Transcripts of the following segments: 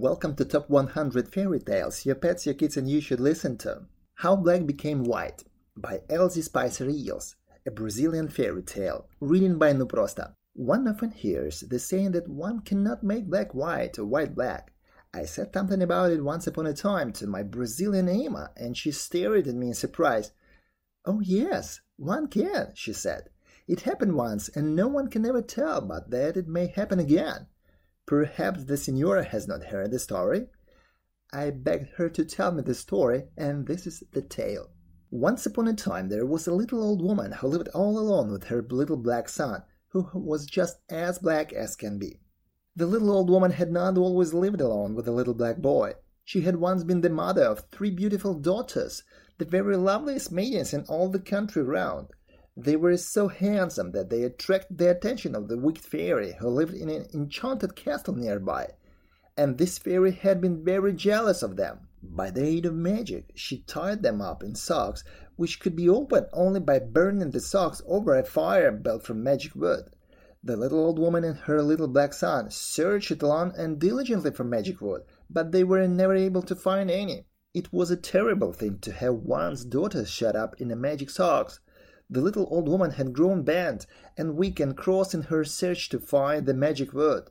Welcome to Top 100 Fairy Tales your pets, your kids, and you should listen to. How Black Became White by Elsie Spicer Eells, a Brazilian fairy tale, written by Nuprosta. One often hears the saying that one cannot make black white or white black. I said something about it once upon a time to my Brazilian ama, and she stared at me in surprise. Oh, yes, one can, she said. It happened once, and no one can ever tell but that it may happen again. Perhaps the senhora has not heard the story? I begged her to tell me the story, and this is the tale. Once upon a time there was a little old woman who lived all alone with her little black son, who was just as black as can be. The little old woman had not always lived alone with the little black boy. She had once been the mother of three beautiful daughters, the very loveliest maidens in all the country round. They were so handsome that they attracted the attention of the wicked fairy who lived in an enchanted castle nearby, and this fairy had been very jealous of them. By the aid of magic, she tied them up in socks which could be opened only by burning the socks over a fire built from magic wood. The little old woman and her little black son searched long and diligently for magic wood, but they were never able to find any. It was a terrible thing to have one's daughter shut up in a magic socks. The little old woman had grown bent and weak and cross in her search to find the magic word.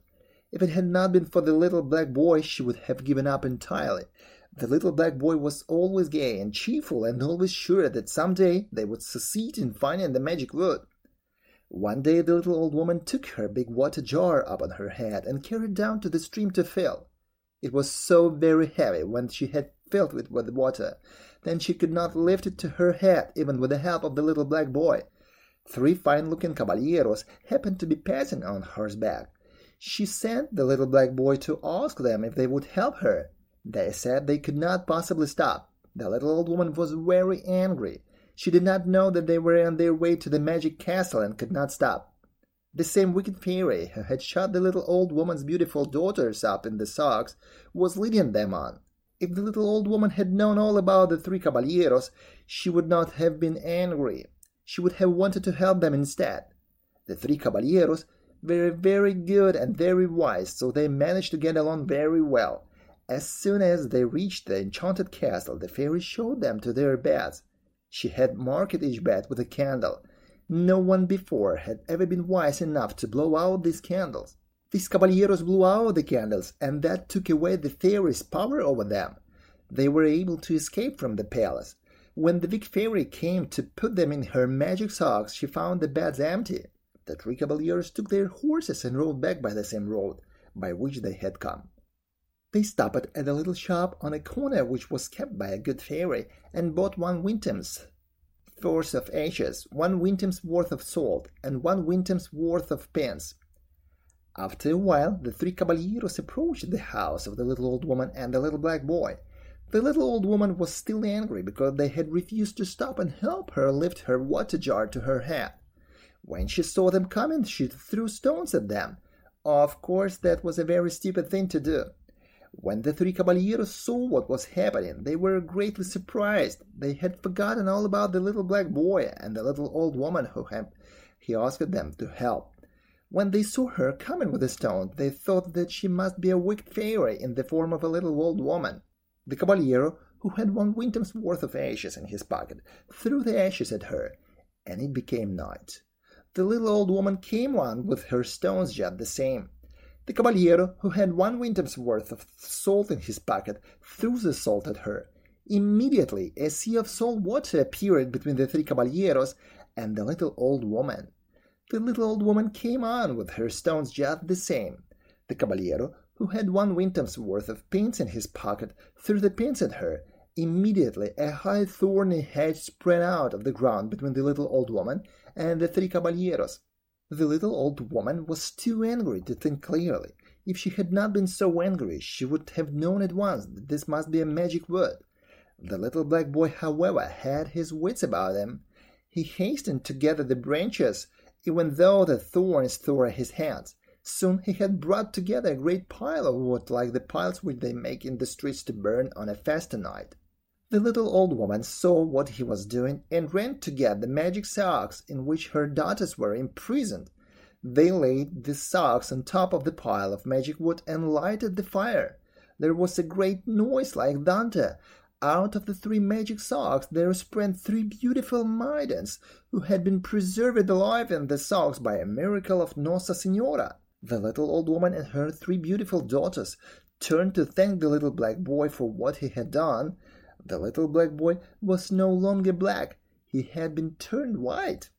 If it had not been for the little black boy, she would have given up entirely. The little black boy was always gay and cheerful and always sure that some day they would succeed in finding the magic word. One day the little old woman took her big water jar up on her head and carried down to the stream to fill. It was so very heavy when she had filled it with water then she could not lift it to her head even with the help of the little black boy. Three fine-looking caballeros happened to be passing on horseback. She sent the little black boy to ask them if they would help her. They said they could not possibly stop. The little old woman was very angry. She did not know that they were on their way to the magic castle and could not stop. The same wicked fairy who had shut the little old woman's beautiful daughters up in the socks was leading them on. If the little old woman had known all about the three caballeros, she would not have been angry. She would have wanted to help them instead. The three caballeros were very good and very wise, so they managed to get along very well. As soon as they reached the enchanted castle, the fairy showed them to their beds. She had marked each bed with a candle. No one before had ever been wise enough to blow out these candles. These caballeros blew out the candles, and that took away the fairy's power over them. They were able to escape from the palace. When the big fairy came to put them in her magic socks, she found the beds empty. The three caballeros took their horses and rode back by the same road by which they had come. They stopped at a little shop on a corner which was kept by a good fairy, and bought one vintem's worth of ashes, one vintem's worth of salt, and one vintem's worth of pins. After a while, the three caballeros approached the house of the little old woman and the little black boy. The little old woman was still angry because they had refused to stop and help her lift her water jar to her head. When she saw them coming, she threw stones at them. Of course, that was a very stupid thing to do. When the three caballeros saw what was happening, they were greatly surprised. They had forgotten all about the little black boy and the little old woman who had he asked them to help. When they saw her coming with the stone, they thought that she must be a wicked fairy in the form of a little old woman. The caballero, who had one vintem's worth of ashes in his pocket, threw the ashes at her, and it became night. The little old woman came on with her stones just the same. The caballero, who had one vintem's worth of salt in his pocket, threw the salt at her. Immediately a sea of salt water appeared between the three caballeros and the little old woman. The little old woman came on with her stones just the same. The caballero, who had one vintem's worth of pins in his pocket, threw the pins at her. Immediately a high thorny hedge sprang out of the ground between the little old woman and the three caballeros. The little old woman was too angry to think clearly. If she had not been so angry, she would have known at once that this must be a magic wood. The little black boy, however, had his wits about him. He hastened to gather the branches even though the thorns tore his hands. Soon he had brought together a great pile of wood like the piles which they make in the streets to burn on a festa night. The little old woman saw what he was doing and ran to get the magic socks in which her daughters were imprisoned. They laid the socks on top of the pile of magic wood and lighted the fire. there was a great noise like thunder. Out of the three magic socks there sprang three beautiful maidens, who had been preserved alive in the socks by a miracle of Nossa Senhora. The little old woman and her three beautiful daughters turned to thank the little black boy for what he had done. The little black boy was no longer black, he had been turned white.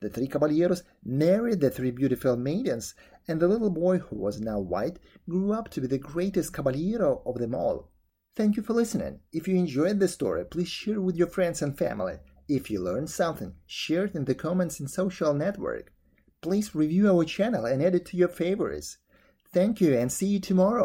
The three caballeros married the three beautiful maidens, and the little boy, who was now white, grew up to be the greatest caballero of them all. Thank you for listening. If you enjoyed the story, please share with your friends and family. If you learned something, share it in the comments in social network. Please review our channel and add it to your favorites. Thank you and see you tomorrow.